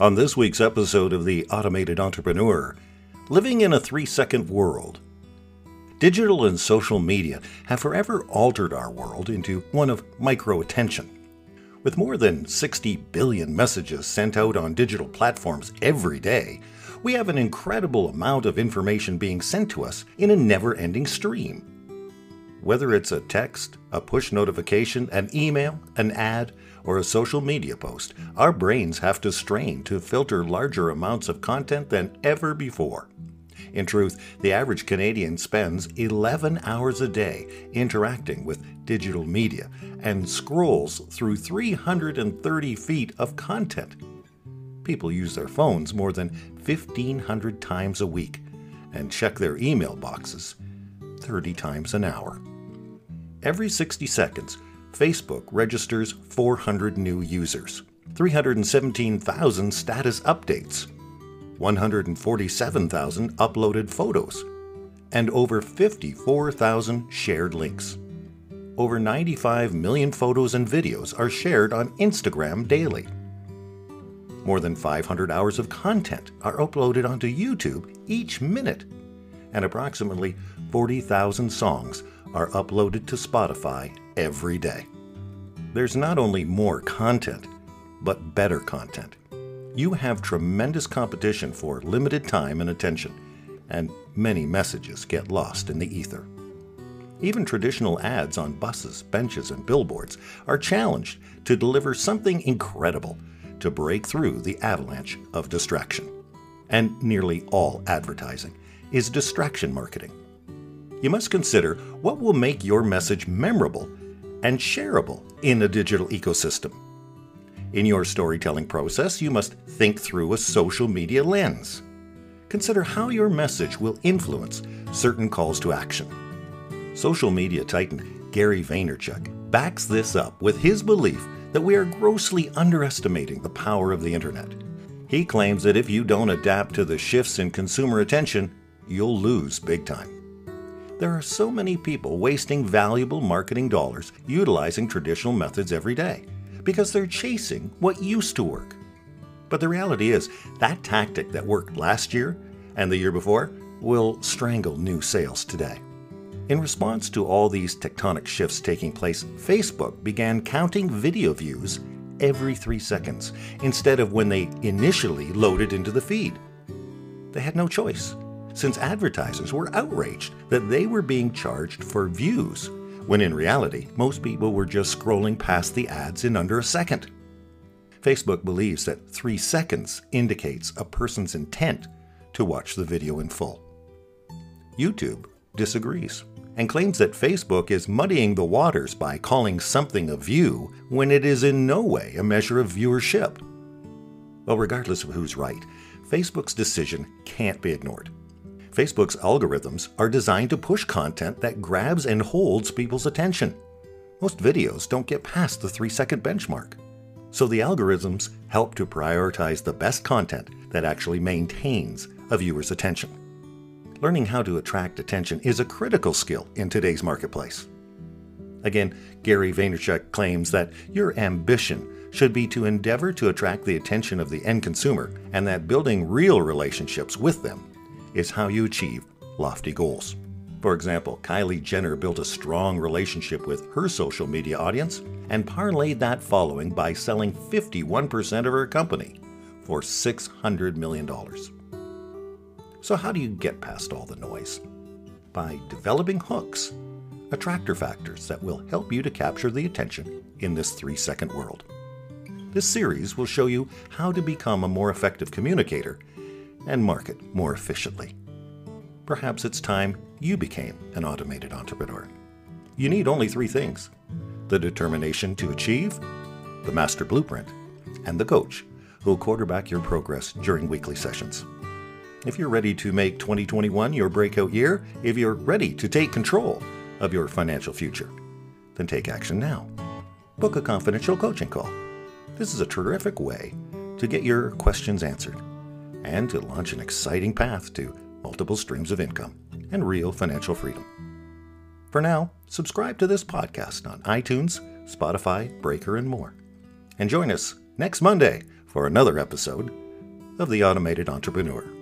On this week's episode of The Automated Entrepreneur, living in a three second world. Digital and social media have forever altered our world into one of micro attention. With more than 60 billion messages sent out on digital platforms every day, we have an incredible amount of information being sent to us in a never ending stream. Whether it's a text, a push notification, an email, an ad, or a social media post, our brains have to strain to filter larger amounts of content than ever before. In truth, the average Canadian spends 11 hours a day interacting with digital media and scrolls through 330 feet of content. People use their phones more than 1,500 times a week and check their email boxes 30 times an hour. Every 60 seconds, Facebook registers 400 new users, 317,000 status updates, 147,000 uploaded photos, and over 54,000 shared links. Over 95 million photos and videos are shared on Instagram daily. More than 500 hours of content are uploaded onto YouTube each minute, and approximately 40,000 songs are uploaded to Spotify every day. There's not only more content, but better content. You have tremendous competition for limited time and attention, and many messages get lost in the ether. Even traditional ads on buses, benches, and billboards are challenged to deliver something incredible to break through the avalanche of distraction. And nearly all advertising is distraction marketing. You must consider what will make your message memorable and shareable in a digital ecosystem. In your storytelling process, you must think through a social media lens. Consider how your message will influence certain calls to action. Social media titan Gary Vaynerchuk backs this up with his belief that we are grossly underestimating the power of the internet. He claims that if you don't adapt to the shifts in consumer attention, you'll lose big time. There are so many people wasting valuable marketing dollars utilizing traditional methods every day because they're chasing what used to work. But the reality is, that tactic that worked last year and the year before will strangle new sales today. In response to all these tectonic shifts taking place, Facebook began counting video views every three seconds instead of when they initially loaded into the feed. They had no choice, since advertisers were outraged that they were being charged for views, when in reality, most people were just scrolling past the ads in under a second. Facebook believes that three seconds indicates a person's intent to watch the video in full. YouTube disagrees and claims that Facebook is muddying the waters by calling something a view when it is in no way a measure of viewership. Well, regardless of who's right, Facebook's decision can't be ignored. Facebook's algorithms are designed to push content that grabs and holds people's attention. Most videos don't get past the three second benchmark. So the algorithms help to prioritize the best content that actually maintains a viewer's attention. Learning how to attract attention is a critical skill in today's marketplace. Again, Gary Vaynerchuk claims that your ambition should be to endeavor to attract the attention of the end consumer and that building real relationships with them is how you achieve lofty goals. For example, Kylie Jenner built a strong relationship with her social media audience and parlayed that following by selling 51% of her company for $600 million. So, how do you get past all the noise? By developing hooks, attractor factors that will help you to capture the attention in this three second world. This series will show you how to become a more effective communicator and market more efficiently. Perhaps it's time you became an automated entrepreneur. You need only three things the determination to achieve, the master blueprint, and the coach who'll quarterback your progress during weekly sessions. If you're ready to make 2021 your breakout year, if you're ready to take control of your financial future, then take action now. Book a confidential coaching call. This is a terrific way to get your questions answered and to launch an exciting path to multiple streams of income and real financial freedom. For now, subscribe to this podcast on iTunes, Spotify, Breaker, and more. And join us next Monday for another episode of the Automated Entrepreneur.